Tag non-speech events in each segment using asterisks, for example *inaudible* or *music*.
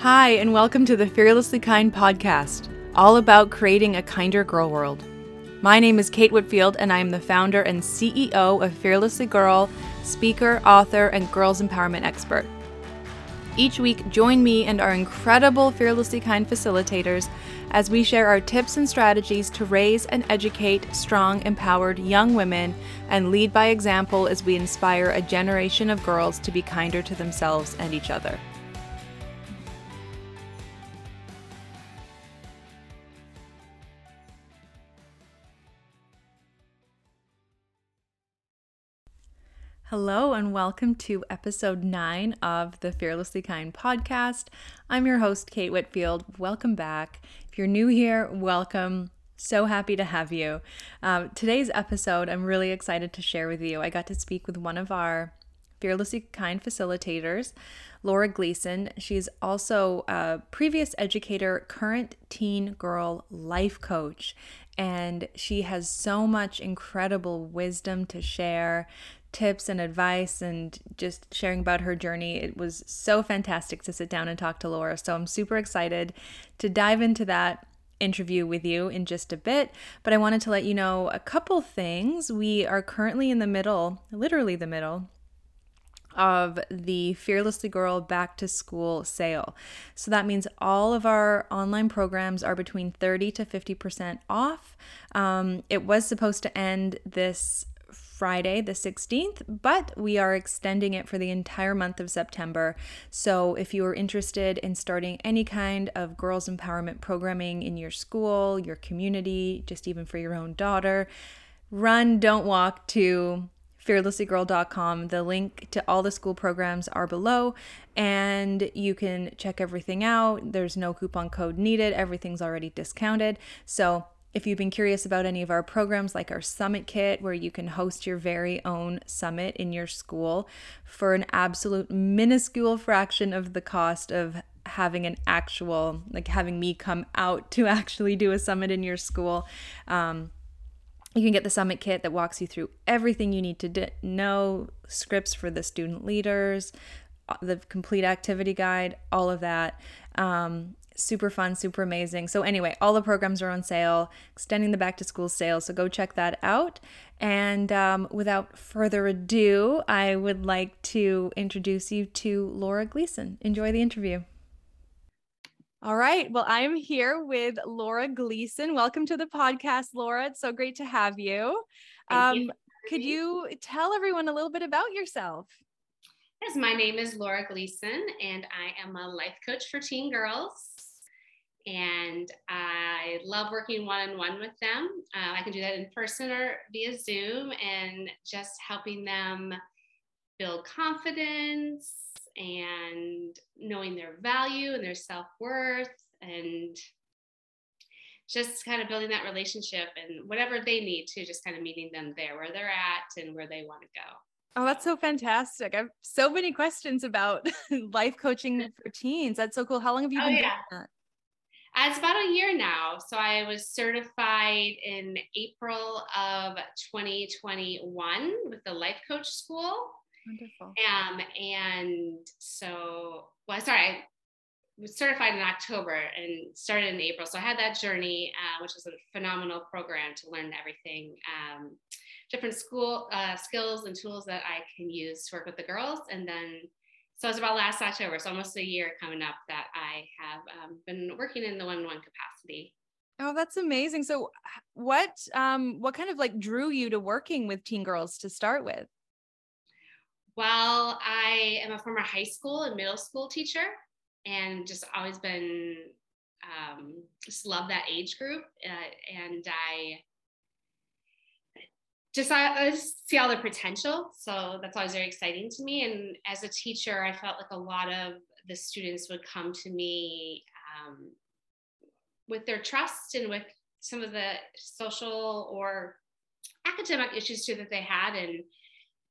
Hi, and welcome to the Fearlessly Kind podcast, all about creating a kinder girl world. My name is Kate Whitfield, and I am the founder and CEO of Fearlessly Girl, speaker, author, and girls empowerment expert. Each week, join me and our incredible Fearlessly Kind facilitators as we share our tips and strategies to raise and educate strong, empowered young women and lead by example as we inspire a generation of girls to be kinder to themselves and each other. Hello, and welcome to episode nine of the Fearlessly Kind podcast. I'm your host, Kate Whitfield. Welcome back. If you're new here, welcome. So happy to have you. Um, today's episode, I'm really excited to share with you. I got to speak with one of our Fearlessly Kind facilitators, Laura Gleason. She's also a previous educator, current teen girl life coach, and she has so much incredible wisdom to share tips and advice and just sharing about her journey. It was so fantastic to sit down and talk to Laura. So I'm super excited to dive into that interview with you in just a bit. But I wanted to let you know a couple things. We are currently in the middle, literally the middle, of the Fearlessly Girl Back to School sale. So that means all of our online programs are between 30 to 50% off. Um, it was supposed to end this Friday, the 16th, but we are extending it for the entire month of September. So if you are interested in starting any kind of girls' empowerment programming in your school, your community, just even for your own daughter, run, don't walk to fearlesslygirl.com. The link to all the school programs are below, and you can check everything out. There's no coupon code needed, everything's already discounted. So if you've been curious about any of our programs, like our Summit Kit, where you can host your very own summit in your school for an absolute minuscule fraction of the cost of having an actual, like having me come out to *laughs* actually do a summit in your school. Um, you can get the Summit Kit that walks you through everything you need to d- know, scripts for the student leaders, uh, the complete activity guide, all of that. Um, super fun, super amazing. So, anyway, all the programs are on sale, extending the back to school sale. So, go check that out. And um, without further ado, I would like to introduce you to Laura Gleason. Enjoy the interview. All right. Well, I am here with Laura Gleason. Welcome to the podcast, Laura. It's so great to have you. Um, you could you tell everyone a little bit about yourself? Yes, my name is Laura Gleason, and I am a life coach for teen girls and I love working one on one with them. Uh, I can do that in person or via Zoom and just helping them build confidence and knowing their value and their self worth and just kind of building that relationship and whatever they need to just kind of meeting them there where they're at and where they want to go. Oh, that's so fantastic. I have so many questions about *laughs* life coaching for teens. That's so cool. How long have you oh, been yeah. doing that? It's about a year now. So I was certified in April of 2021 with the Life Coach School. Wonderful. Um, and so, well, sorry, I was certified in October and started in April. So I had that journey, uh, which was a phenomenal program to learn everything, um, different school uh, skills and tools that I can use to work with the girls. And then so it's about last October, so almost a year coming up that I have um, been working in the one-on-one capacity. Oh, that's amazing. So what um what kind of like drew you to working with teen girls to start with? Well, I am a former high school and middle school teacher and just always been um, just love that age group. Uh, and I just I, I just see all the potential. So that's always very exciting to me. And as a teacher, I felt like a lot of the students would come to me um, with their trust and with some of the social or academic issues too that they had. And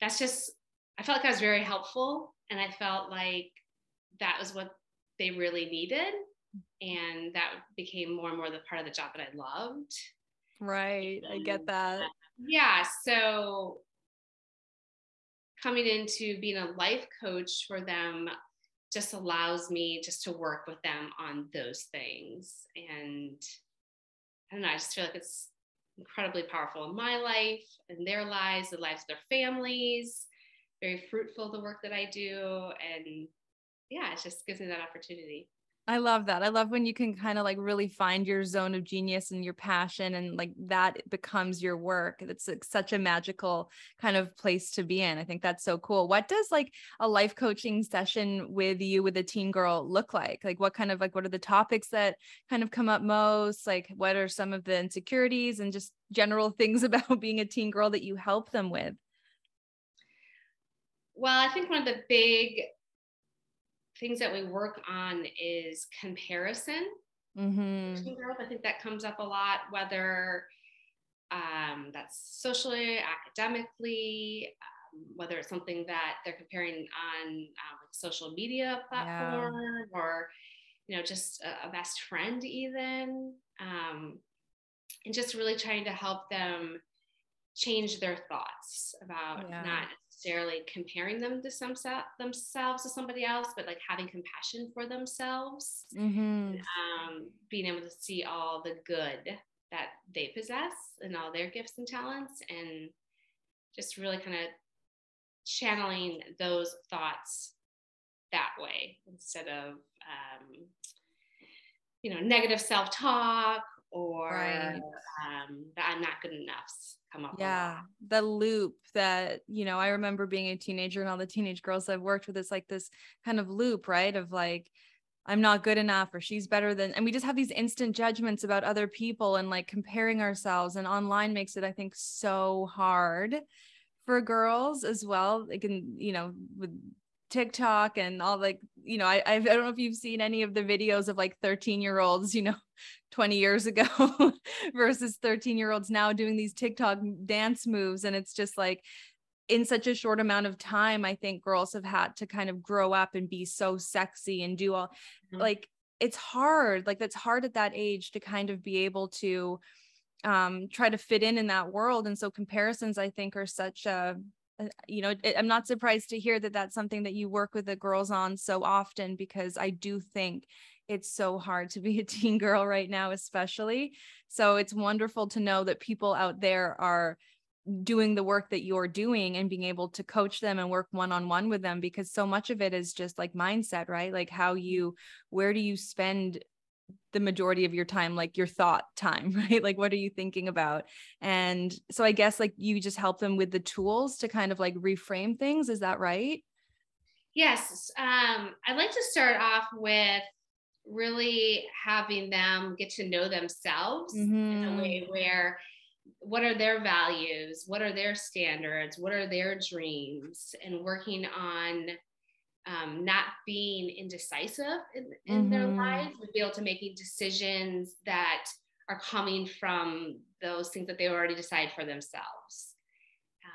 that's just, I felt like I was very helpful. And I felt like that was what they really needed. And that became more and more the part of the job that I loved. Right. I get that. Yeah. So coming into being a life coach for them, just allows me just to work with them on those things. And I don't know, I just feel like it's incredibly powerful in my life and their lives, the lives of their families. Very fruitful the work that I do. And yeah, it just gives me that opportunity. I love that. I love when you can kind of like really find your zone of genius and your passion and like that becomes your work. It's like such a magical kind of place to be in. I think that's so cool. What does like a life coaching session with you with a teen girl look like? Like what kind of like what are the topics that kind of come up most? Like what are some of the insecurities and just general *laughs* things about being a teen girl that you help them with? Well, I think one of the big things that we work on is comparison. Mm-hmm. I think that comes up a lot, whether um, that's socially, academically, um, whether it's something that they're comparing on um, social media platform yeah. or, you know, just a, a best friend even. Um, and just really trying to help them change their thoughts about yeah. not necessarily comparing them to some themselves to somebody else, but like having compassion for themselves, mm-hmm. um, being able to see all the good that they possess and all their gifts and talents, and just really kind of channeling those thoughts that way instead of um, you know negative self-talk or right. um, that I'm not good enough come up. Yeah, the loop that you know. I remember being a teenager and all the teenage girls I've worked with. It's like this kind of loop, right? Of like, I'm not good enough, or she's better than, and we just have these instant judgments about other people and like comparing ourselves. And online makes it, I think, so hard for girls as well. It can, you know, with TikTok and all like, you know, I, I don't know if you've seen any of the videos of like 13 year olds, you know, *laughs* 20 years ago *laughs* versus 13 year olds now doing these TikTok dance moves. And it's just like, in such a short amount of time, I think girls have had to kind of grow up and be so sexy and do all mm-hmm. like it's hard. Like that's hard at that age to kind of be able to um try to fit in in that world and so comparisons i think are such a Uh, you know i'm not surprised to hear that that's something that you work with the girls on so often because i do think it's so hard to be a *laughs* teen girl right now especially. So it's wonderful to know that people out there are doing the work that you're doing and being able to coach them and work one on one with them because so much of it is just like mindset right? Like how mm-hmm. you where do you spend the majority of your time like your thought time *laughs* right? Like what are you thinking about? And so i guess like you just help them with the tools to kind of like reframe things is that right? Yes um i'd like to start off with really having them get to know themselves mm-hmm. in a way mm-hmm. where what are their values? What are their standards? What are their dreams? And working on um, not being indecisive in, in mm-hmm. their lives, would be able to making decisions that are coming from those things that they already decide for themselves.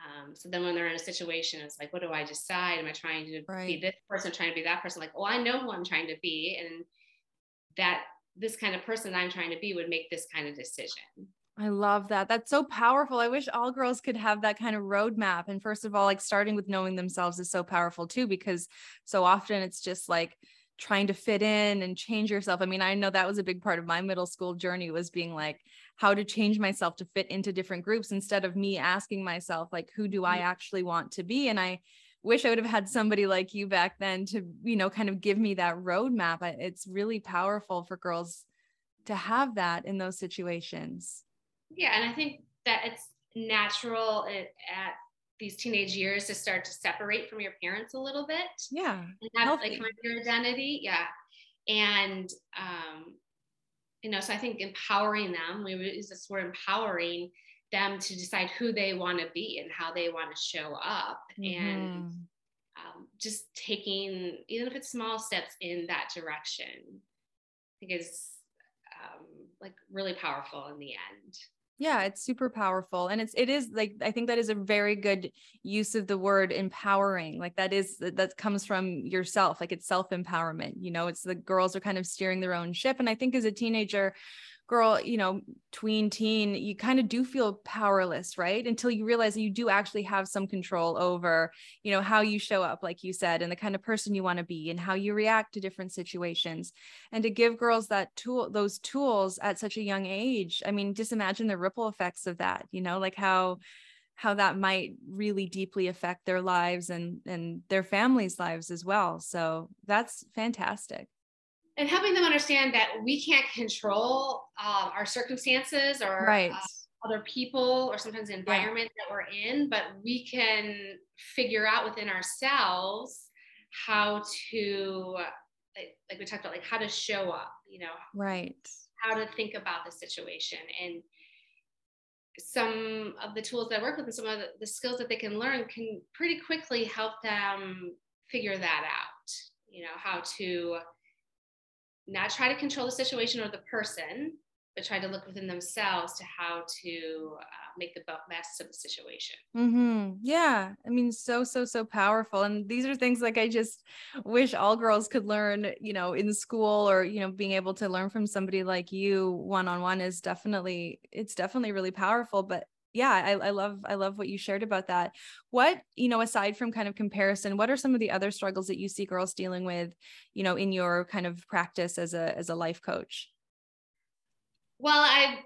Um, so then when they're in a situation, it's like, what do I decide? Am I trying to right. be this person, trying to be that person? Like, oh, I know who I'm trying to be. And that this kind of person I'm trying to be would make this kind of decision. I love that. That's so powerful. I wish all girls could have that kind of roadmap. And first of all, like starting with knowing themselves is so powerful too, because so often it's just like trying to fit in and change yourself. I mean, I know that was a big part of my middle school journey was being like, how to change myself to fit into different groups instead of me asking myself, like, who do I mm. actually want to be? And I, wish I would have had somebody like you back then to, you know, kind of give me that roadmap. It's really powerful for girls to have that in those situations. Yeah, and I think that it's natural at, at these teenage years to start to separate from your parents a little bit. Yeah. And have Healthy. like your identity. Yeah. And um, you know, so I think empowering them, we use this word empowering them to decide who they want to be and how they want to show up. Mm-hmm. And um, just taking, even if it's small steps in that direction, I think is um, like really powerful in the end yeah it's super powerful and it's it is like i think that is a very good use of the word empowering like that is that comes from yourself like it's self empowerment you know it's the girls are kind of steering their own ship and i think as a teenager girl, you know, tween teen, you kind of do feel powerless, right? Until you realize that you do actually have some control over, you know, how you show up, like you said, and the kind of person you want to be and how you react to different situations. And to give girls that tool, those tools at such a young age, I mean, just imagine the ripple effects of that, you know, like how how that might really deeply affect their lives and and their families' lives as well. So that's fantastic and helping them understand that we can't control uh, our circumstances or right. uh, other people or sometimes the environment yeah. that we're in, but we can figure out within ourselves how to, like, like we talked about, like how to show up, you know, right, how to think about the situation and some of the tools that I work with and some of the, the skills that they can learn can pretty quickly help them figure that out. You know, how to not try to control the situation or the person, but try to look within themselves to how to uh, make the best of the situation. Mm-hmm. Yeah. I mean, so, so, so powerful. And these are things like I just wish all girls could learn, you know, in school or, you know, being able to learn from somebody like you one on one is definitely, it's definitely really powerful. But yeah I, I love i love what you shared about that. What you know aside from kind of comparison what are some of the other struggles that you see girls dealing with you know in your kind of practice as a as a life coach? Well i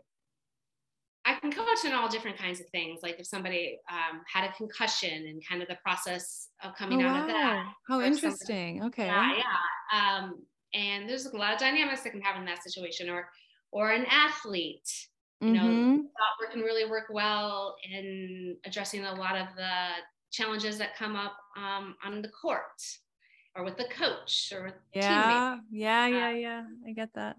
i can coach on all different kinds of things like if somebody um, had a concussion and kind of the process of coming oh, out wow. of that how interesting. Okay. Yeah yeah. Um, and there's a lot of dynamics that can happen in that situation or or an athlete you know mm-hmm. can really work well in addressing a lot of the challenges that come up um, on the court or with the coach or with yeah teammates. yeah yeah yeah i get that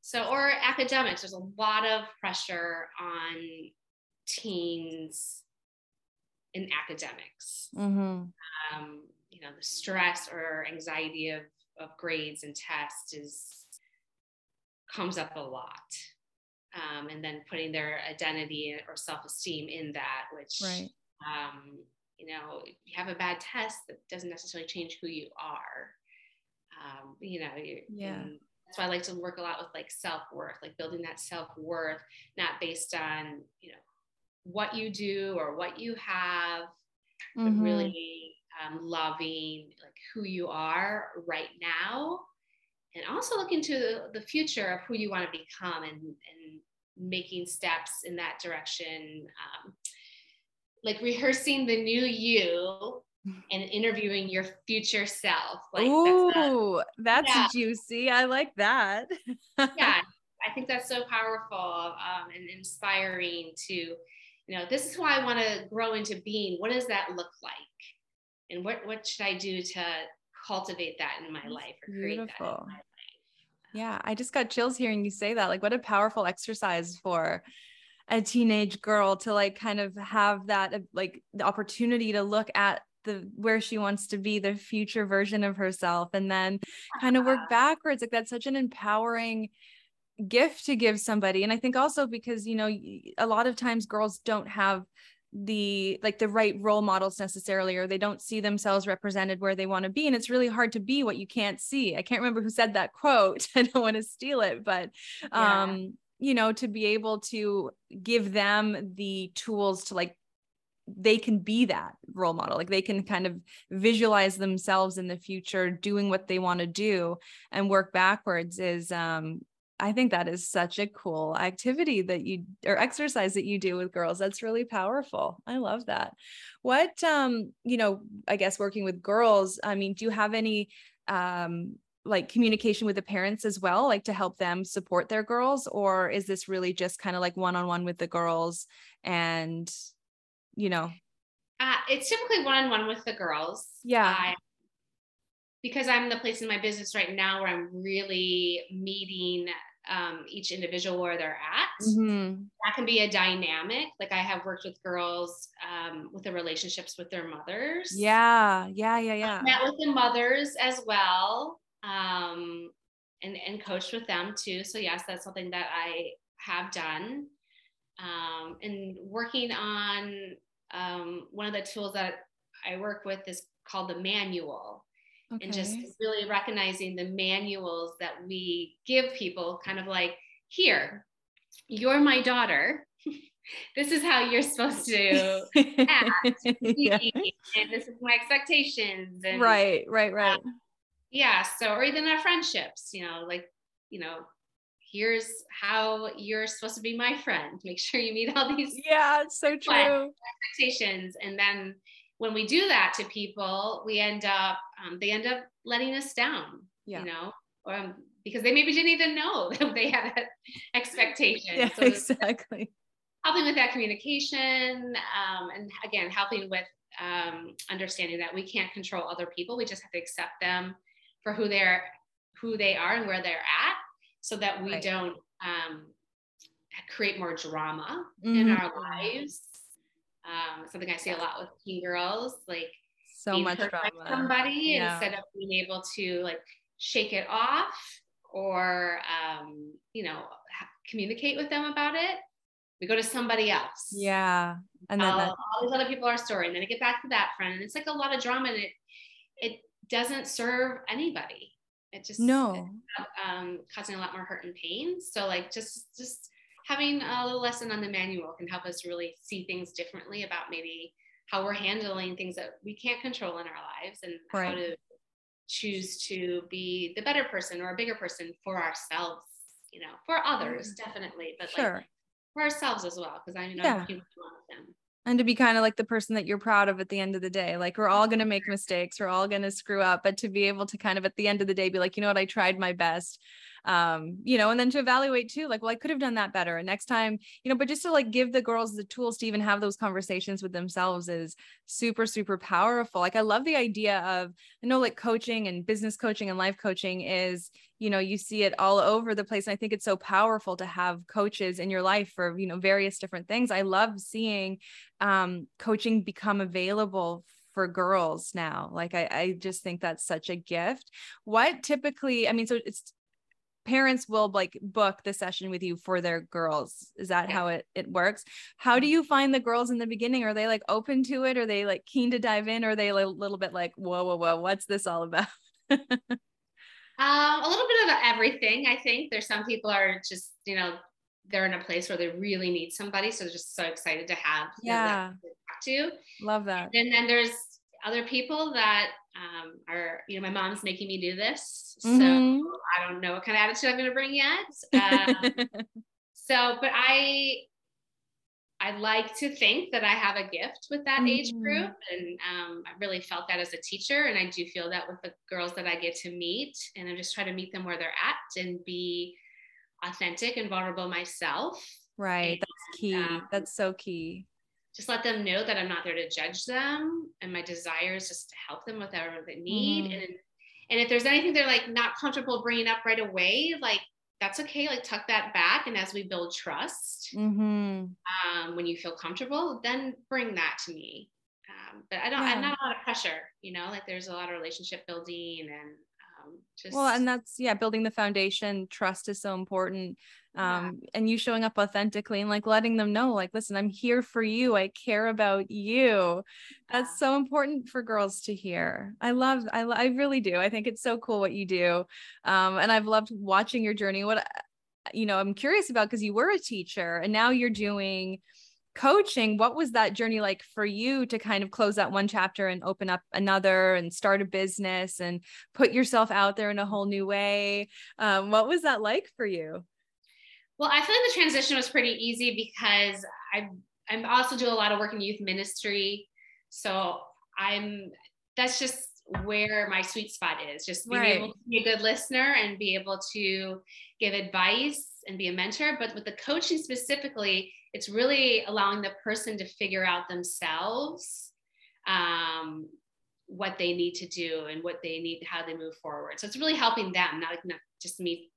so or academics there's a lot of pressure on teens in academics mm-hmm. um, you know the stress or anxiety of, of grades and tests is comes up a lot um, and then putting their identity or self-esteem in that which right. um, you know if you have a bad test that doesn't necessarily change who you are um, you know yeah that's why i like to work a lot with like self-worth like building that self-worth not based on you know what you do or what you have mm-hmm. but really um, loving like who you are right now and also look into the future of who you want to become and, and making steps in that direction um, like rehearsing the new you and interviewing your future self like Ooh, that's, that's yeah. juicy i like that yeah *laughs* i think that's so powerful um, and inspiring to you know this is who i want to grow into being what does that look like and what what should i do to cultivate that in my life or create Beautiful. that in my life. Yeah, I just got chills hearing you say that. Like what a powerful exercise for a teenage girl to like kind of have that uh, like the opportunity to look at the where she wants to be the future version of herself and then kind of work *laughs* backwards like that's such an empowering gift to give somebody and i think also because you know a lot of times girls don't have the like the right role models necessarily or they don't see themselves represented where they want to be and it's really hard to be what you can't see i can't remember who said that quote *laughs* i don't want to steal it but yeah. um you know to be able to give them the tools to like they can be that role model like they can kind of visualize themselves in the future doing what they want to do and work backwards is um I think that is such a cool activity that you or exercise that you do with girls. That's really powerful. I love that. What um, you know, I guess working with girls, I mean, do you have any um like communication with the parents as well, like to help them support their girls or is this really just kind of like one-on-one with the girls and you know? Uh, it's typically one-on-one with the girls. Yeah. I, because I'm the place in my business right now where I'm really meeting um, each individual where they're at. Mm-hmm. That can be a dynamic. Like I have worked with girls um, with the relationships with their mothers. Yeah, yeah, yeah, yeah. I've met with the mothers as well, um, and and coached with them too. So yes, that's something that I have done. Um, and working on um, one of the tools that I work with is called the manual okay. and just really recognizing the manuals that we give people kind of like here, you're my daughter. *laughs* this is how you're supposed to act. *laughs* yeah. And this is my expectations. And, right, right, right. Uh, yeah. So, or even our friendships, you know, like, you know, here's how you're supposed to be my friend. Make sure you meet all these. Yeah, it's so *laughs* true. Expectations. And then when we do that to people, we end up, um, they end up letting us down, yeah. you know, um, because they maybe didn't even know *laughs* that they had that expectation. Yeah, so exactly. Helping with that communication um, and again, helping with um, understanding that we can't control other people. We just have to accept them for who they're who they are and where they're at so that we right. don't um, create more drama mm-hmm. in our lives um, something i see a lot with teen girls like so much drama somebody yeah. instead of being able to like shake it off or um, you know communicate with them about it we go to somebody else yeah and then all, all these other people are story and then I get back to that friend and it's like a lot of drama and it it doesn't serve anybody. It just no um, causing a lot more hurt and pain. So like just just having a little lesson on the manual can help us really see things differently about maybe how we're handling things that we can't control in our lives and right. how to choose to be the better person or a bigger person for ourselves you know for others mm. definitely but sure. like for ourselves as well because i know yeah. people want them and to be kind of like the person that you're proud of at the end of the day like we're all going to make mistakes we're all going to screw up but to be able to kind of at the end of the day be like you know what i tried my best um you know and then to evaluate too like well i could have done that better. And next time you know but just to like give the girls the tools to even have those conversations with themselves is super super powerful. Like i love the idea of i know like coaching and business coaching and life coaching is you know you see it all over the place. And i think it's so powerful to have coaches in your life for you know various different things. I love seeing um coaching become available for girls now. Like I, I just think that's such a gift. What typically i mean so it's parents will like book the session with you for their girls. Is that how it, it works? How do you find the girls in the beginning? Are they like open to it? Are they like keen to dive in? Or are they a little bit like whoa whoa whoa what's this all about? *laughs* Um, a little bit of everything i think. There's some people are just you know they're in a place where they really need somebody so they're just so excited to have yeah. to talk to. Love that. And then there's other people that um, are, you know, my mom's making me do this. So mm-hmm. I don't know what kind of attitude I'm going to bring yet. *laughs* Um, so, but I, I like to think that I have a gift with that mm-hmm. age group. And um, I really felt that as a teacher. And I do feel that with the girls that I get to meet. And I'm just trying to meet them where they're at and be authentic and vulnerable myself. Right. And, That's key. Um, That's so key just let them know that I'm not there to judge them and my desire is just to help them with whatever they need. Mm. And and if there's anything they're like not comfortable bringing up right away, like that's okay. Like tuck that back. And as we build trust, mm-hmm. um, when you feel comfortable, then bring that to me. Um, but I don't, yeah. I'm not a lot of pressure, you know, like there's a lot of relationship building and just well and that's yeah building the foundation trust is so important um yeah. and you showing up authentically and like letting them know like listen i'm here for you. I care about you. That's so important for girls to hear. I love i, I really do. I think it's so cool what you do um and i've loved watching your journey. What you know i'm curious about because you were a teacher and now you're doing coaching what was that journey like for you to kind of close that one chapter and open up another and start a business and put yourself out there in a whole new way? Um, what was that like for you? Well i feel like the transition was pretty easy because i i also do a lot of work in youth ministry. So i'm that's just where my sweet spot is just being right. able to be a good listener and be able to give advice and be a mentor. But with the coaching specifically it's really allowing the person to figure out themselves um, what they need to do and what they need, how they move forward. So it's really helping them, not, not just me.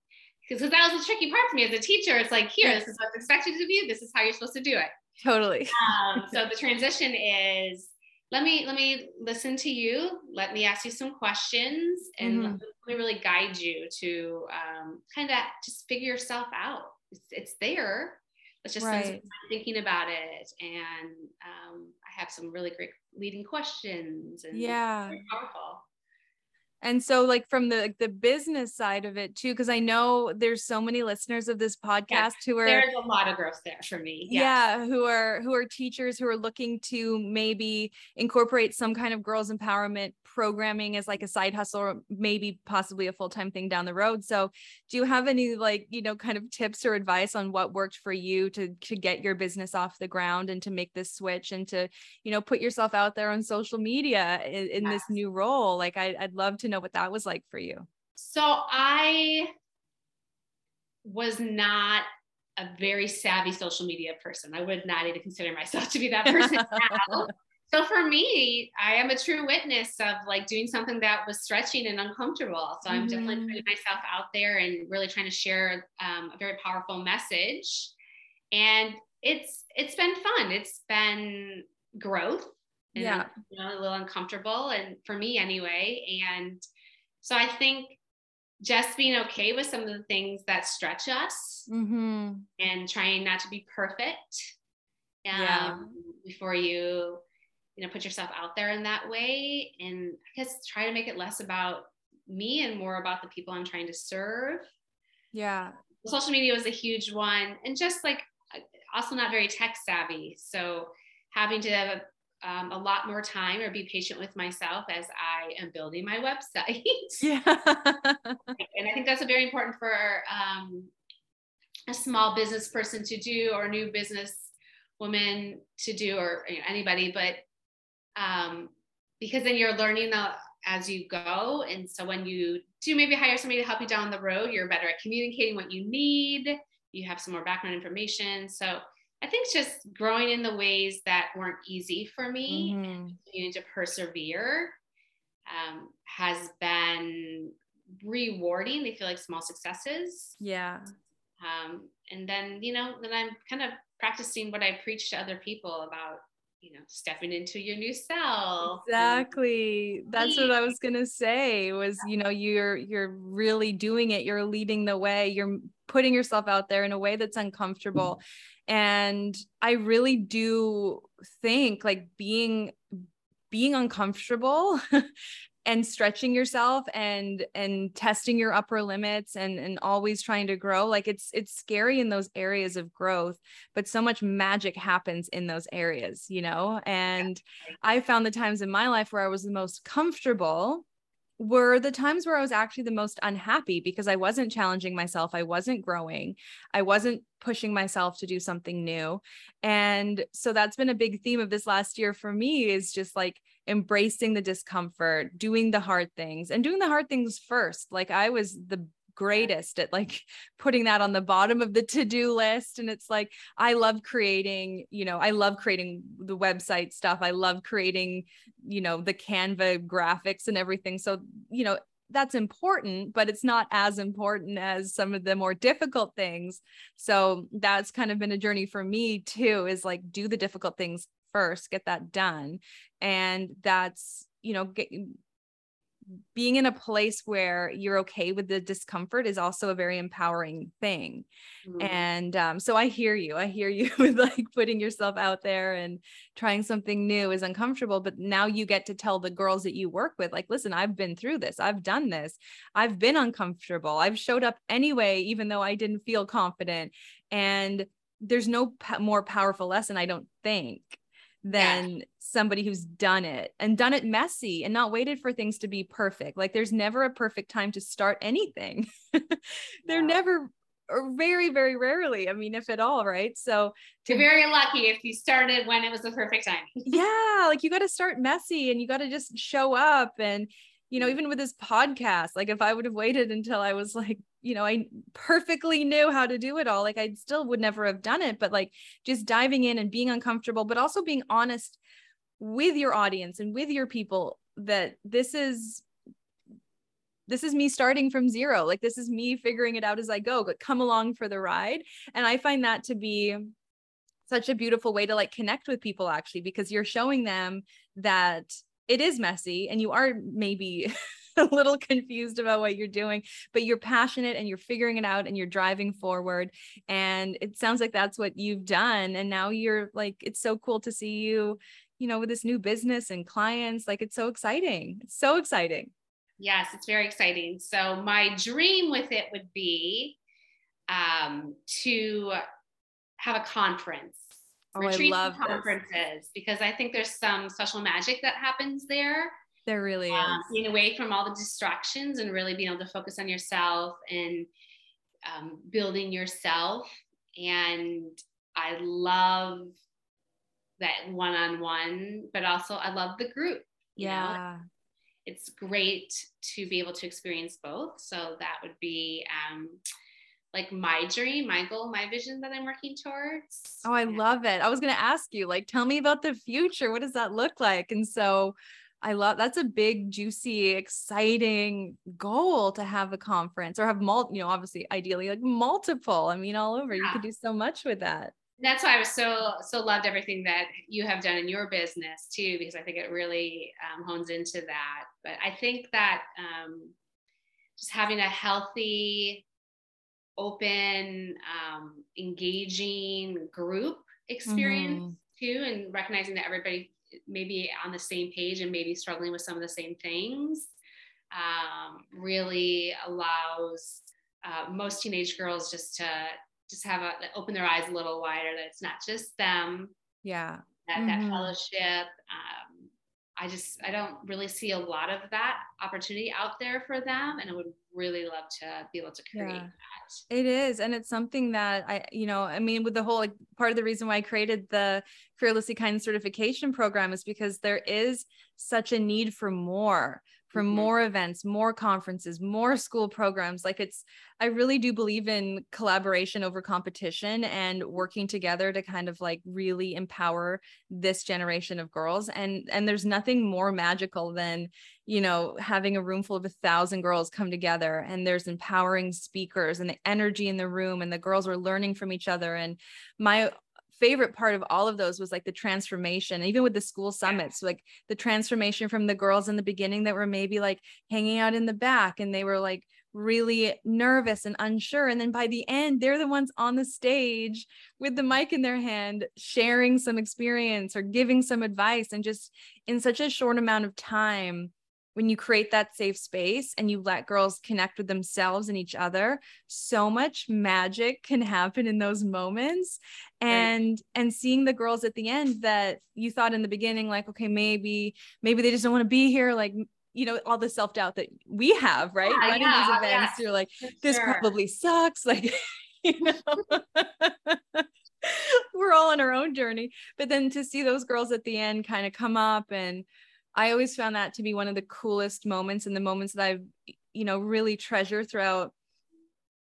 Because that was the tricky part for me as a teacher. It's like, here, this is what's expected of you. This is how you're supposed to do it. Totally. um, so the transition is let me let me listen to you. Let me ask you some questions, and mm-hmm. let me really guide you to um, kind of just figure yourself out. It's, it's there let's just right. thinking about it. And um, I have some really great leading questions. And yeah. powerful. And so like from the the business side of it too, because I know there's so many listeners of this podcast who are there's a lot of growth there for me. Yes. Yeah, who are who are teachers who are looking to maybe incorporate some kind of girls empowerment programming as like a side hustle or maybe possibly a full-time thing down the road. So do you have any like, you know, kind of tips or advice on what worked for you to to get your business off the ground and to make this switch and to, you know, put yourself out there on social media in, in yes. this new role? Like I, I'd love to know what that was like for you. So I was not a very savvy social media person. I would not even consider myself *laughs* to be that person *laughs* now. So for me, I am a true witness of like doing something that was stretching and uncomfortable. So I'm mm-hmm. definitely putting myself out there and really trying to share um, a very powerful message. And it's it's been fun. It's been growth. And, yeah. You know, a little uncomfortable, and for me anyway. And so I think just being okay with some of the things that stretch us mm-hmm. and trying not to be perfect um, yeah. before you you know put yourself out there in that way and i guess try to make it less about me and more about the people i'm trying to serve yeah social media was a huge one and just like also not very tech savvy so having to have um, a lot more time or be patient with myself as I am building my *laughs* website. Yeah. *laughs* and I think that's a very important for um, a small business person to do or a new business woman to do or you know, anybody, but um, because then you're learning the, as you go. And so when you do maybe hire somebody to help you down the road, you're better at communicating what you need. You have some more background information. So I think just growing in the ways that weren't easy for me, mm-hmm. continuing to persevere um, has been rewarding. They feel like small successes. Yeah. Um, and then, you know, then I'm kind of practicing what I preach to other people about you know stepping into your new self exactly that's what i was going to say was you know you're you're really doing it you're leading the way you're putting yourself out there in a way that's uncomfortable. And i really do think like being being uncomfortable *laughs* and stretching yourself and and testing your upper limits and and always trying to grow like it's it's scary in those areas of growth but so much magic happens in those areas you know? And i found the times in my life where i was the most comfortable were the times where I was actually the most unhappy because I wasn't challenging myself. I wasn't growing. I wasn't pushing myself to do something new. And so that's been a big theme of this last year for me is just like embracing the discomfort, doing the hard things and doing the hard things first. Like I was the greatest at like *laughs* putting that on the bottom of the to-do list and it's like I love creating, you know, I love creating the website stuff. I love creating, you know, the Canva graphics and everything. So, you know, that's important, but it's not as important as some of the more difficult things. So that's kind of been a journey for me too, is like do the difficult things first, get that done. And that's, you know, get, being in a place where you're okay with the discomfort is also a very empowering thing. Mm-hmm. And um, so I hear you. I hear you *laughs* with like putting yourself out there and trying something new is uncomfortable. But now you get to tell the girls that you work with, like, listen, I've been through this. I've done this. I've been uncomfortable. I've showed up anyway, even though I didn't feel confident. And there's no p- more powerful lesson, I don't think, than yeah. Somebody who's done it and done it messy and not waited for things to be perfect. Like there's never a perfect time to start anything. *laughs* They're yeah. never or very very rarely i mean if at all right so to, you're very lucky if you started when it was the perfect time *laughs* yeah like you got to start messy and you got to just show up and you know, even with this podcast, like if I would have waited until I was like, you know, I perfectly knew how to do it all, like I still would never have done it. But like just diving in and being uncomfortable, but also being honest with your audience and with your people that this is this is me starting from zero like this is me figuring it out as i go but come along for the ride and i find that to be such a beautiful way to like connect with people actually because you're showing them that it is messy and you are maybe *laughs* a little confused about what you're doing, but you're passionate and you're figuring it out and you're driving forward. And it sounds like that's what you've done. And now you're like, it's so cool to see you, you know, with this new business and clients. Like it's so exciting. It's so exciting. Yes, it's very exciting. So my dream with it would be um, to have a conference. Oh, I love conferences this. because I think there's some special magic that happens there. There really um, is. Being away from all the distractions and really being able to focus on yourself and um, building yourself. And I love that one on one, but also I love the group. Yeah. Know? It's great to be able to experience both. So that would be um, like my dream, my goal, my vision that I'm working towards. Oh, I love it. I was going to ask you, like, tell me about the future. What does that look like? And so, I love that's a big, juicy, exciting goal to have a conference or have multiple, you know, obviously, ideally, like multiple. I mean, all over. Yeah. You could do so much with that. That's why I was so so loved everything that you have done in your business too, because I think it really um, hones into that. But I think that um, just having a healthy, open, um, engaging group experience mm-hmm. too, and recognizing that everybody maybe on the same page and maybe struggling with some of the same things um, really allows uh, most teenage girls just to just have a open their eyes a little wider that it's not just them yeah that, mm-hmm. that fellowship um, i just i don't really see a lot of that opportunity out there for them and i would really love to be able to create yeah. that it is and it's something that i you know i mean with the whole like part of the reason why i created the fearlessly kind certification program is because there is such a need for more for mm-hmm. more events, more conferences, more school programs. Like it's, I really do believe in collaboration over competition and working together to kind of like really empower this generation of girls. And and there's nothing more magical than, you know, having a room full of a thousand girls come together and there's empowering speakers and the energy in the room and the girls are learning from each other. And my favorite part of all of those was like the transformation even with the school summits like the transformation from the girls in the beginning that were maybe like hanging out in the back and they were like really nervous and unsure and then by the end they're the ones on the stage with the mic in their hand sharing some experience or giving some advice and just in such a short amount of time when you create that safe space and you let girls connect with themselves and each other so much magic can happen in those moments and right. and seeing the girls at the end that you thought in the beginning like okay maybe maybe they just don't want to be here like you know all the self-doubt that we have right yeah, running yeah, these oh, events yeah, you're like this sure. probably sucks *laughs* like you know *laughs* we're all on our own journey but then to see those girls at the end kind of come up and I always found that to be one of the coolest moments and the moments that I've, you know, really treasure throughout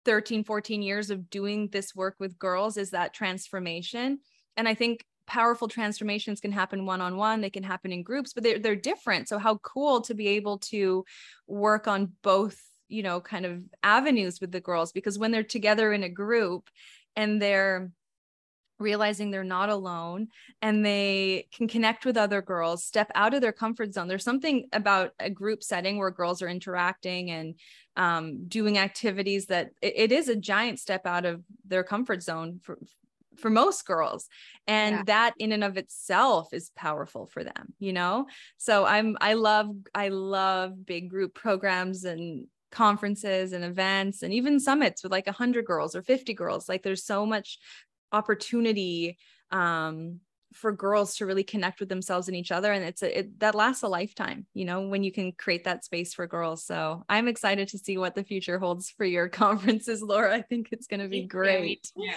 13, 14 years of doing this work with girls is that transformation. And I think powerful transformations can happen one-on-one, they can happen in groups, but they're, they're different. So how cool to be able to work on both, you know, kind of avenues with the girls, because when they're together in a group and they're realizing they're not alone and they can connect with other girls, step out of their comfort zone. There's something about a group setting where girls are interacting and um, doing activities that it, it is a giant step out of their comfort zone for, for most girls and yeah. that in and of itself is powerful for them you know so i'm i love i love big group programs and conferences and events and even summits with like 100 girls or 50 girls like there's so much opportunity um, for girls to really connect with themselves and each other and it's a, it, that lasts a lifetime you know when you can create that space for girls. So i'm excited to see what the future holds for your *laughs* conferences laura. I think it's going to be great. Yeah,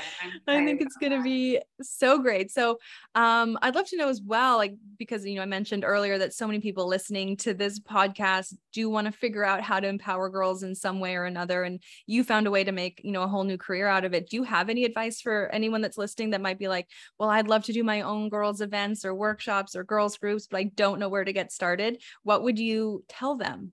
i think it's going to be so great. So um, i'd love to know as well like because you know i mentioned earlier that so many people listening to this podcast do want to figure out how to empower girls in some way or another and you found a way to make you know a whole new career out of it. Do you have any advice for anyone that's listening that might be like well i'd love to do my own girls events or workshops or girls groups but i don't know where to get started what would you tell them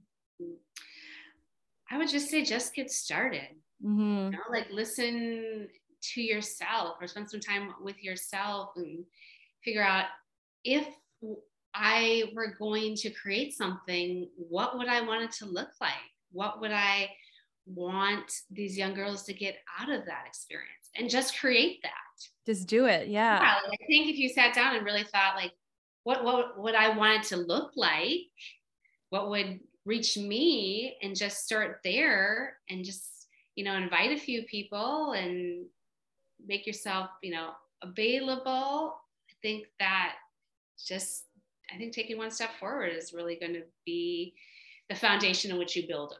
i would just say just get started mm-hmm. you know, like listen to yourself or spend some time with yourself and figure out if I were going to create something, what would I want it to look like? What would I want these young girls to get out of that experience? And just create that. Just do it. Yeah. yeah like I think if you sat down and really thought like, what what would I want it to look like? What would reach me and just start there and just you know invite a few people and make yourself you know available i think that just i think taking one step forward is really going to be the foundation in which you build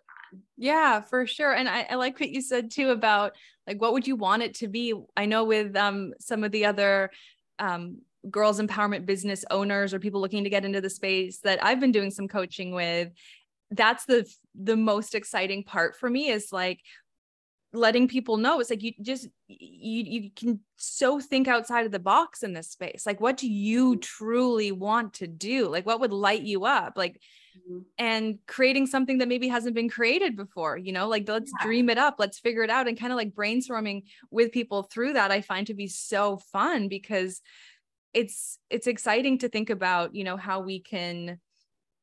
yeah for sure and I, I like what you said too about like what would you want it to be? I know with um some of the other um girls empowerment business owners or people looking to get into the space that I've been doing some coaching with that's the the most exciting part for me is like letting people know it's like you just you you can so think outside of the box in this space like what do you mm-hmm. truly want to do? Like what would light you up? Like mm-hmm. and creating something that maybe hasn't been created before you know like let's yeah. dream it up let's figure it out and kind of like brainstorming with people through that i find to be so fun because it's it's exciting to think about you know how we can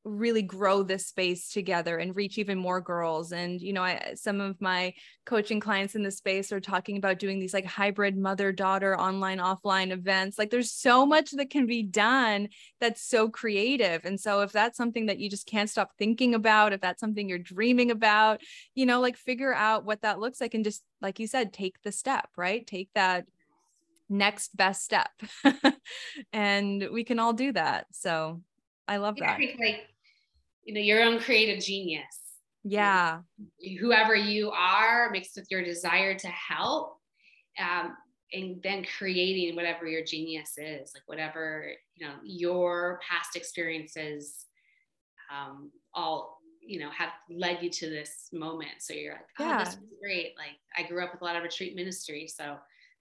really grow this space together and reach even more girls. And you know I, some of my coaching clients in the space are talking about doing these like hybrid mother daughter online offline events. Like there's so much that can be done that's so creative. And so if that's something that you just can't stop thinking about if that's something you're dreaming about you know like figure out what that looks like and just like you said take the step right? Take that next best step. *laughs* And we can all do that. So i love that. like you know your own creative genius yeah whoever you are mixed with your desire to help um, and then creating whatever your genius is like whatever you know your past experiences um, all you know have led you to this moment so you're like oh yeah. this is great like i grew up with a lot of retreat ministry so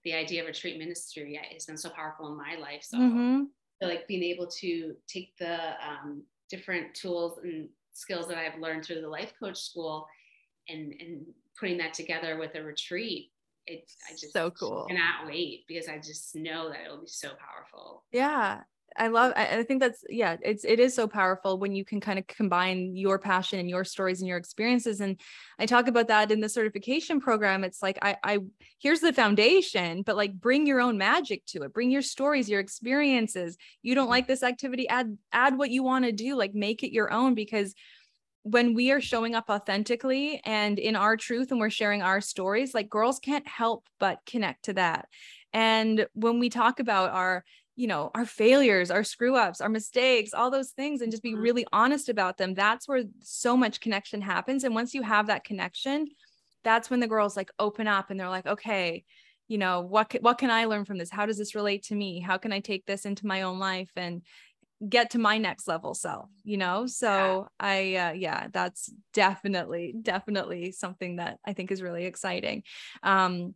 the idea of retreat ministry has been so powerful in my life. So, mm-hmm. so like being able to take the um, different tools and skills that I've learned through the life coach school and, and putting that together with a retreat it's I just so cool. Cannot wait because I just know that it'll be so powerful. Yeah. I love I, think that's yeah, it's it is so powerful when you can kind of combine your passion and your stories and your experiences. And I talk about that in the certification program. It's like I I here's the foundation, but like bring your own magic to it. Bring your stories, your experiences. You don't like this activity, add add what you want to do, like make it your own because when we are showing up authentically and in our truth and we're sharing our stories, like girls can't help but connect to that. And when we talk about our you know, our failures, our screw ups, our mistakes, all those things, and just be mm-hmm. really honest about them. That's where so much connection happens. And once you have that connection, that's when the girls like open up and they're like, okay, you know, what, what can I learn from this? How does this relate to me? How can I take this into my own life and get to my next level self, you know? So yeah. I, uh, yeah, that's definitely, definitely something that I think is really exciting. Um,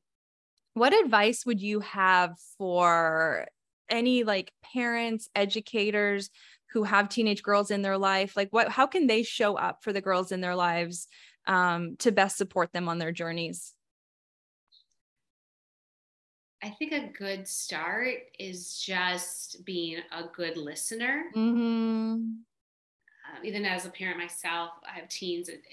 what advice would you have for any like parents, educators who have teenage girls in their life? Like what how can they show up for the girls in their lives um, to best support them on their journeys? I think a good start is just being a good listener. Mm-hmm. Uh, even as a parent myself, I have teens. It,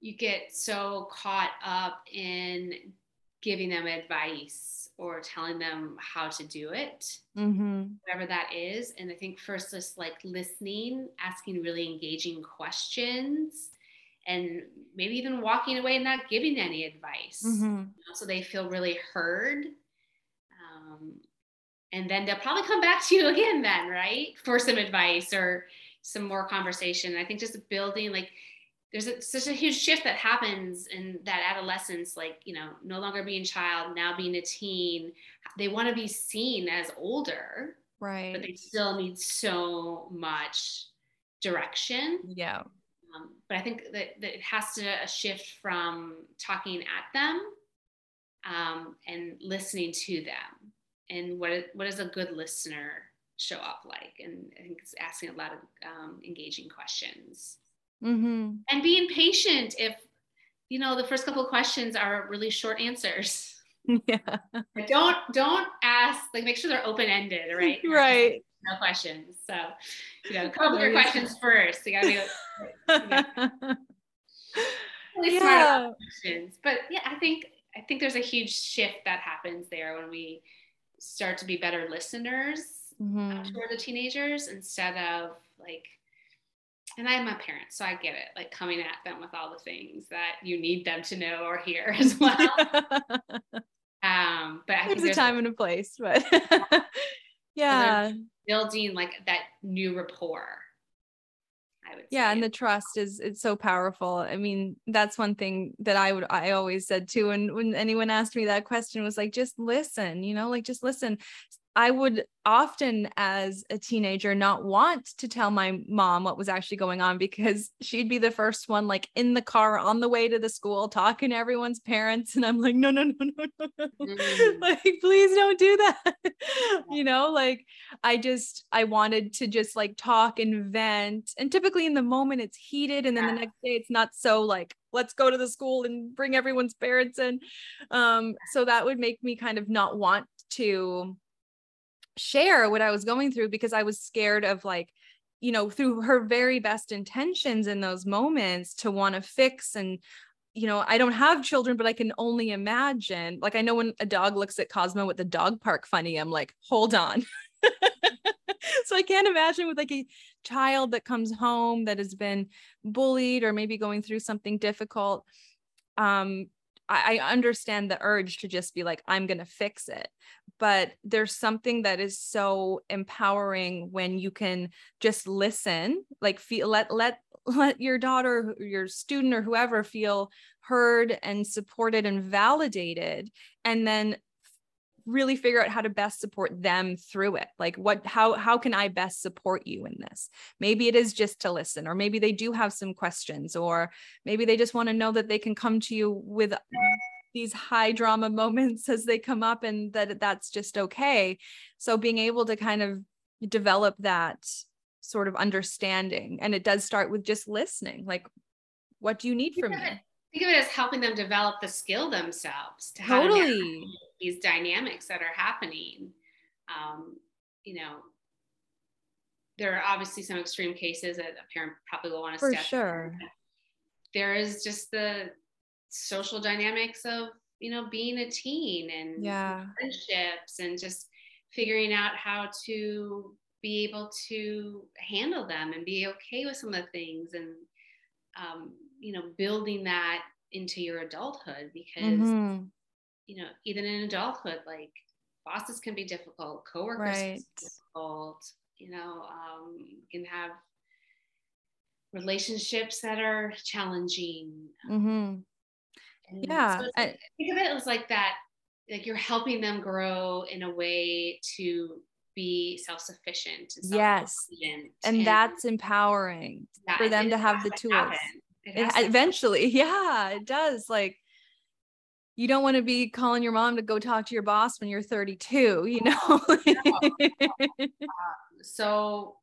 you get so caught up in giving them advice or telling them how to do it, mm-hmm. whatever that is. And I think first, just like listening, asking really engaging questions, and maybe even walking away and not giving any advice. Mm-hmm. You know, so they feel really heard. Um, and then they'll probably come back to you again, then, right? For some advice or some more conversation. I think just building like there's a, such a huge shift that happens in that adolescence like you know no longer being child now being a teen. They want to be seen as older right but they still need so much direction. Yeah. Um, but i think that, that it has to a shift from talking at them um, and listening to them. And what what does a good listener show up like? And i think it's asking a lot of um, engaging questions mm-hmm. and being patient if you know the first couple of questions are really short answers. *laughs* Yeah. Don't don't ask like make sure they're open-ended right? *laughs* Right. No questions. So you know come with your questions first. You gotta be *laughs* really yeah. smart questions. But yeah i think i think there's a huge shift that happens there when we start to be better listeners mm-hmm. uh, toward the teenagers instead of like and I'm a parent, so I get it, like coming at them with all the things that you need them to know or hear *laughs* as well. *laughs* um, but I there's a time and a place, but *laughs* yeah, building like that new rapport I would yeah and the trust is it's so powerful. I mean that's one thing that i would i always said too and when anyone asked me that question was like just listen you know like just listen I would often, as a teenager, not want to tell my mom what was actually going on because she'd be the first one, like in the car on the way to the school, talking to everyone's parents. And I'm like, no, no, no, no, no, no. Mm. *laughs* Like, please don't do that. *laughs* you know, like I just, I wanted to just like talk and vent. And typically in the moment, it's heated. And then the next day, it's not so like, let's go to the school and bring everyone's parents in. Um, so that would make me kind of not want to share what I was going through because I was scared of like, you know, through her very best intentions in those moments to want to fix and you know, I don't have children, but I can only imagine. Like, I know when a dog looks at Cosmo with the dog park funny, I'm like, hold on. *laughs* so I can't imagine with like a child that comes home that has been bullied or maybe going through something difficult. Um, I, I understand the urge to just be like, I'm going to fix it. But there's something that is so empowering when you can just listen, like feel, let, let, *laughs* let your daughter, your student or whoever feel heard and supported and validated. And then really figure out how to best support them through it like what how how can i best support you in this maybe it is just to listen or maybe they do have some questions or maybe they just want to know that they can come to you with these high drama *laughs* moments as they come up and that that's just okay so being able to kind of develop that sort of understanding and it does start with just listening like what do you need from me think of it as helping them develop the skill themselves to totally these dynamics that are happening. Um, you know, there are obviously some extreme cases that a parent probably will want to For step sure. In. There is just the social dynamics of you know being a teen and yeah. friendships and just figuring out how to be able to handle them and be okay with some of the things and um, you know building that into your adulthood because mm-hmm. you know even in adulthood like bosses can be difficult coworkers right. difficult you know um, you can have relationships that are challenging mm-hmm. Mm-hmm. yeah so I, think of it as like that like you're helping them grow in a way to be self-sufficient yes. and, and, that's empowering that, for them to have the tools happen. it, eventually. *laughs* Yeah it does like you don't want to be calling your mom to go talk to your boss when you're 32 you know? *laughs* *laughs* Uh, so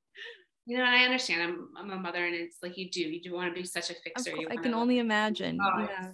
you know i understand I'm, I'm a mother and it's like you do you do want to be such a fixer i can only imagine oh, yeah.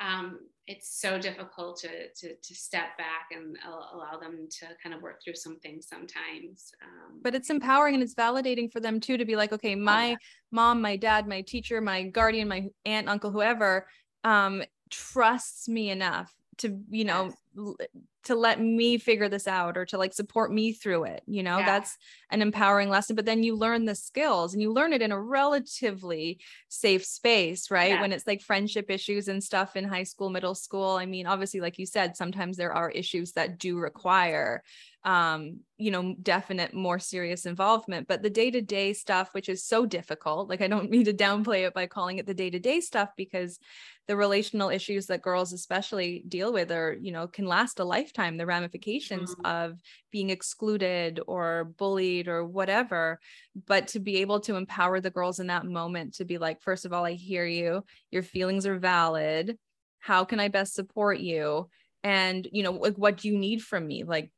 Um it's so difficult to, to, to step back and allow them to kind of work through some things sometimes. Um, but it's empowering and it's validating for them too to be like, okay, my yeah. mom, my dad, my teacher, my guardian, my aunt, uncle, whoever, um, trusts me enough to you know yes. To let me figure this out or to like support me through it you know yeah. that's an empowering lesson but then you learn the skills and you learn it in a relatively safe space right yeah. when it's like friendship issues and stuff in high school middle school i mean obviously like you said sometimes there are issues that do require um you know definite more serious involvement but the day-to-day stuff which is so difficult like i don't mean to downplay it by calling it the day-to-day stuff because the relational issues that girls especially deal with are you know can last a lifetime the ramifications mm-hmm. of being excluded or bullied or whatever but to be able to empower the girls in that moment to be like first of all i hear you your feelings are valid how can i best support you and you know like what do you need from me like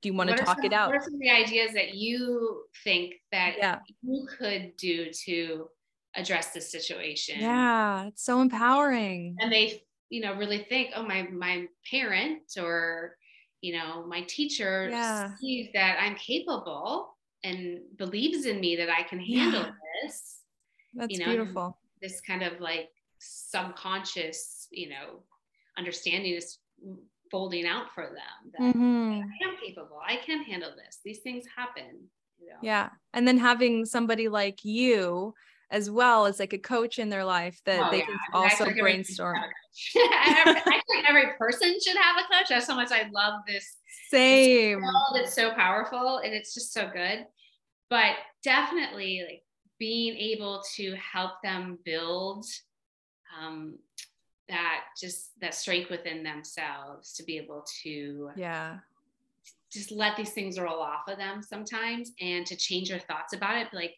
do you want to talk some, it out? What are some of the ideas that you think that yeah. you could do to address this situation? Yeah, it's so empowering. And they, you know, really think, oh, my my parent or you know, my teacher yeah. sees that I'm capable and believes in me that I can handle yeah. this. That's you know, beautiful. This kind of like subconscious, you know, understanding is folding out for them that mm-hmm. I am capable. I can handle this. These things happen. You know? Yeah. And then having somebody like you as well as like a coach in their life that oh, they yeah. can also brainstorm. *laughs* I think every person should have a coach. That's how much I love this. Same. This it's so powerful and it's just so good. But definitely like being able to help them build um, that just that strength within themselves to be able to yeah just let these things roll off of them sometimes and to change their thoughts about it like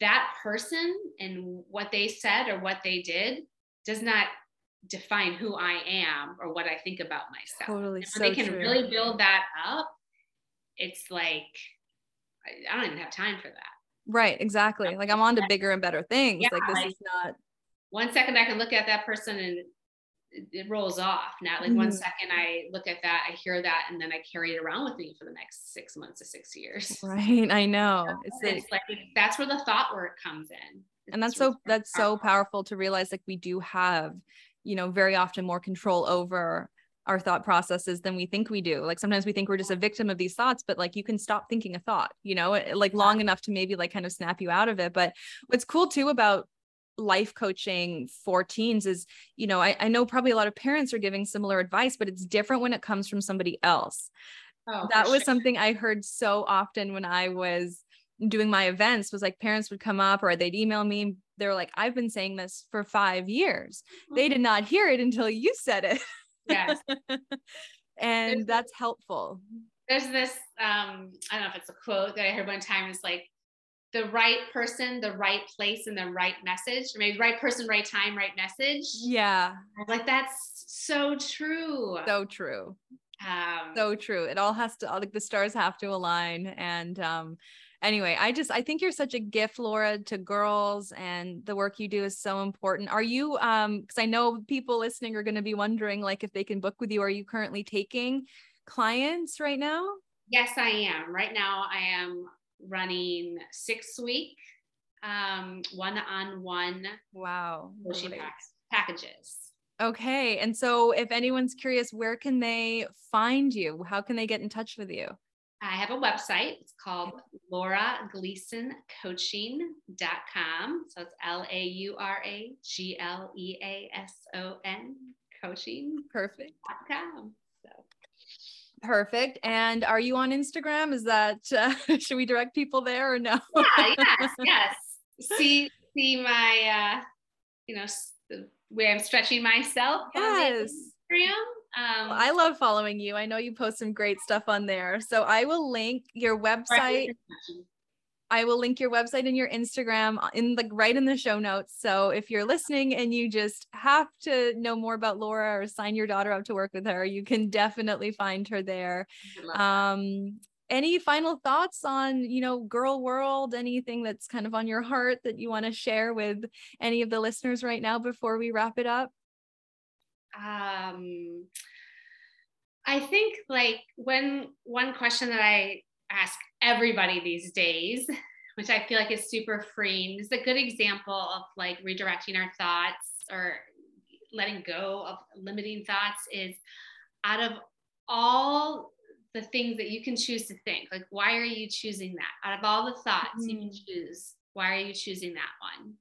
that person and what they said or what they did does not define who I am or what I think about myself. Totally. So they can true. really build that up, it's like I don't even have time for that. Right, exactly. Like I'm on to bigger and better things. Yeah, like this like, is not one second I can look at that person and it rolls off. Now, like mm-hmm. one second I look at that, I hear that, and then I carry it around with me for the next six months to six years. *laughs* Right. I know. *laughs* It's, it's like, like, that's where the thought work comes in. It's and that's so that's powerful. so powerful to realize like we do have, you know, very often more control over our thought processes than we think we do. Like sometimes we think we're just a victim of these thoughts, but like you can stop thinking a thought, you know, like long enough to maybe like kind of snap you out of it. But what's cool too about life coaching for teens is you know I, I know probably a lot of parents are giving similar advice but it's different when it comes from somebody else. Oh, that was sure. something i heard so often when i was doing my events was like parents would come up or they'd email me they're like i've been saying this for five years. Mm-hmm. they did not hear it until you said it. Yes. *laughs* And there's, that's helpful. there's this um i don't know if it's a quote that i heard one time is like the right person, the right place, and the right message. Or maybe right person, right time, right message. Yeah. Like that's so true. So true. Um, so true. It all has to, like the stars have to align. And um, anyway, I just I think you're such a gift, Laura, to girls, and the work you do is so important. Are you? Um, because I know people listening are going to be wondering, like, if they can book with you. Are you currently taking clients right now? Yes, I am. Right now, I am running six week um, one on one wow coaching packages. Okay. And so if anyone's curious, where can they find you? How can they get in touch with you? I have a website. It's called Laura Gleason Coaching.com. So it's L A U R A G L E A S O N coaching. Perfect.com. Perfect. And are you on Instagram? Is that uh, *laughs* should we direct people there or no? yeah, *laughs* yes, yes. See, see my, uh, you know, the way I'm stretching myself. Yes. Um, well, I love following you. I know you post some great stuff on there. So I will link your website. *laughs* I will link your website and your Instagram in like right in the show notes. So if you're listening and you just have to know more about Laura or sign your daughter up to work with her, you can definitely find her there. Um, any final thoughts on you know girl world anything that's kind of on your heart that you want to share with any of the listeners right now before we wrap it up um i think like when one question that i ask everybody these days, *laughs* which I feel like is super freeing. This is a good example of like redirecting our thoughts or letting go of limiting thoughts is out of all the things that you can choose to think, like why are you choosing that? Out of all the thoughts mm. you can mm. choose, why are you choosing that one?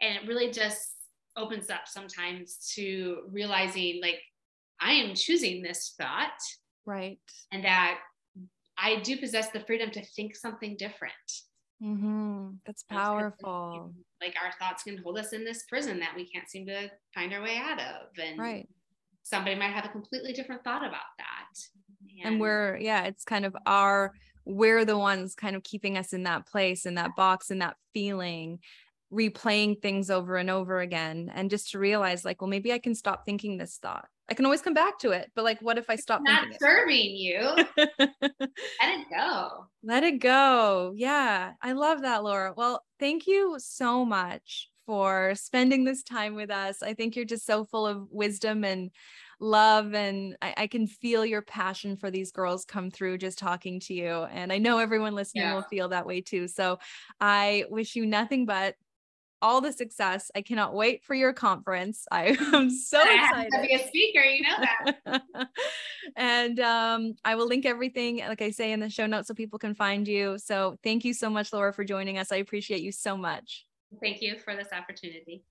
And it really just opens up sometimes to realizing like I am choosing this thought. Right. And that I do possess the freedom to think something different. Mm-hmm. That's powerful. Like our thoughts can hold us in this prison that we can't seem to find our way out of. And right. somebody might have a completely different thought about that. And, and we're, yeah, it's kind of our, we're the ones kind of keeping us in that place, in that box, in that feeling replaying things over and over again and just to realize like well maybe i can stop thinking this thought. I can always come back to it but like what if i stop it's not serving it? you. *laughs* Let it go. Let it go. Yeah. I love that laura. Well thank you so much for spending this time with us. I think you're just so full of wisdom and love and I, I, can feel your passion for these girls come through just talking to you and i know everyone listening yeah. will feel that way too. So i wish you nothing but all the success. I cannot wait for your conference. *laughs* I am so excited to be a speaker. You know that. *laughs* and um, I will link everything, like I say, in the show notes so people can find you. So thank you so much, Laura, for joining us. I appreciate you so much. Thank you for this opportunity.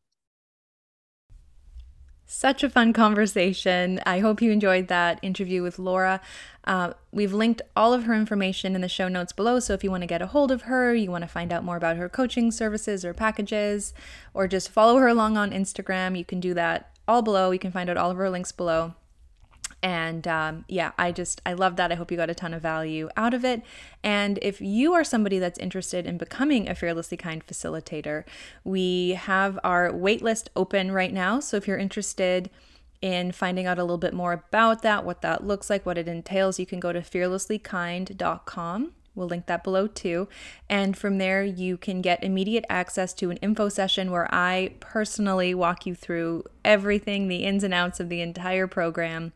Such a fun conversation. I hope you enjoyed that interview with Laura. Uh, we've linked all of her information in the show notes below. So if you want to get a hold of her, you want to find out more about her coaching services or packages, or just follow her along on Instagram, you can do that all below. You can find out all of her links below. And um, yeah, I just, I love that. I hope you got a ton of value out of it. And if you are somebody that's interested in becoming a Fearlessly Kind facilitator, we have our waitlist open right now. So if you're interested, in finding out a little bit more about that, what that looks like, what it entails, you can go to fearlesslykind.com We'll link that below too. And from there, you can get immediate access to an info session where I personally walk you through everything, the ins and outs of the entire program.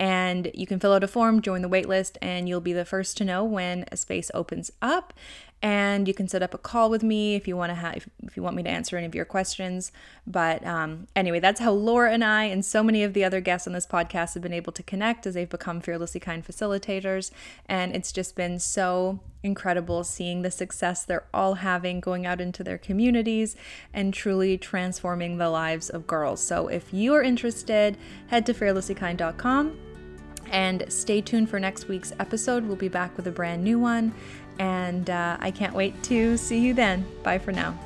And you can fill out a form, join the waitlist, and you'll be the first to know when a space opens up and you can set up a call with me if you want to have if you want me to answer any of your questions but um, anyway that's how laura and i and so many of the other guests on this podcast have been able to connect as they've become fearlessly kind facilitators and it's just been so incredible seeing the success they're all having going out into their communities and truly transforming the lives of girls so if you are interested head to fearlesslykind.com and stay tuned for next week's episode. We'll be back with a brand new one. And uh, I can't wait to see you then. Bye for now.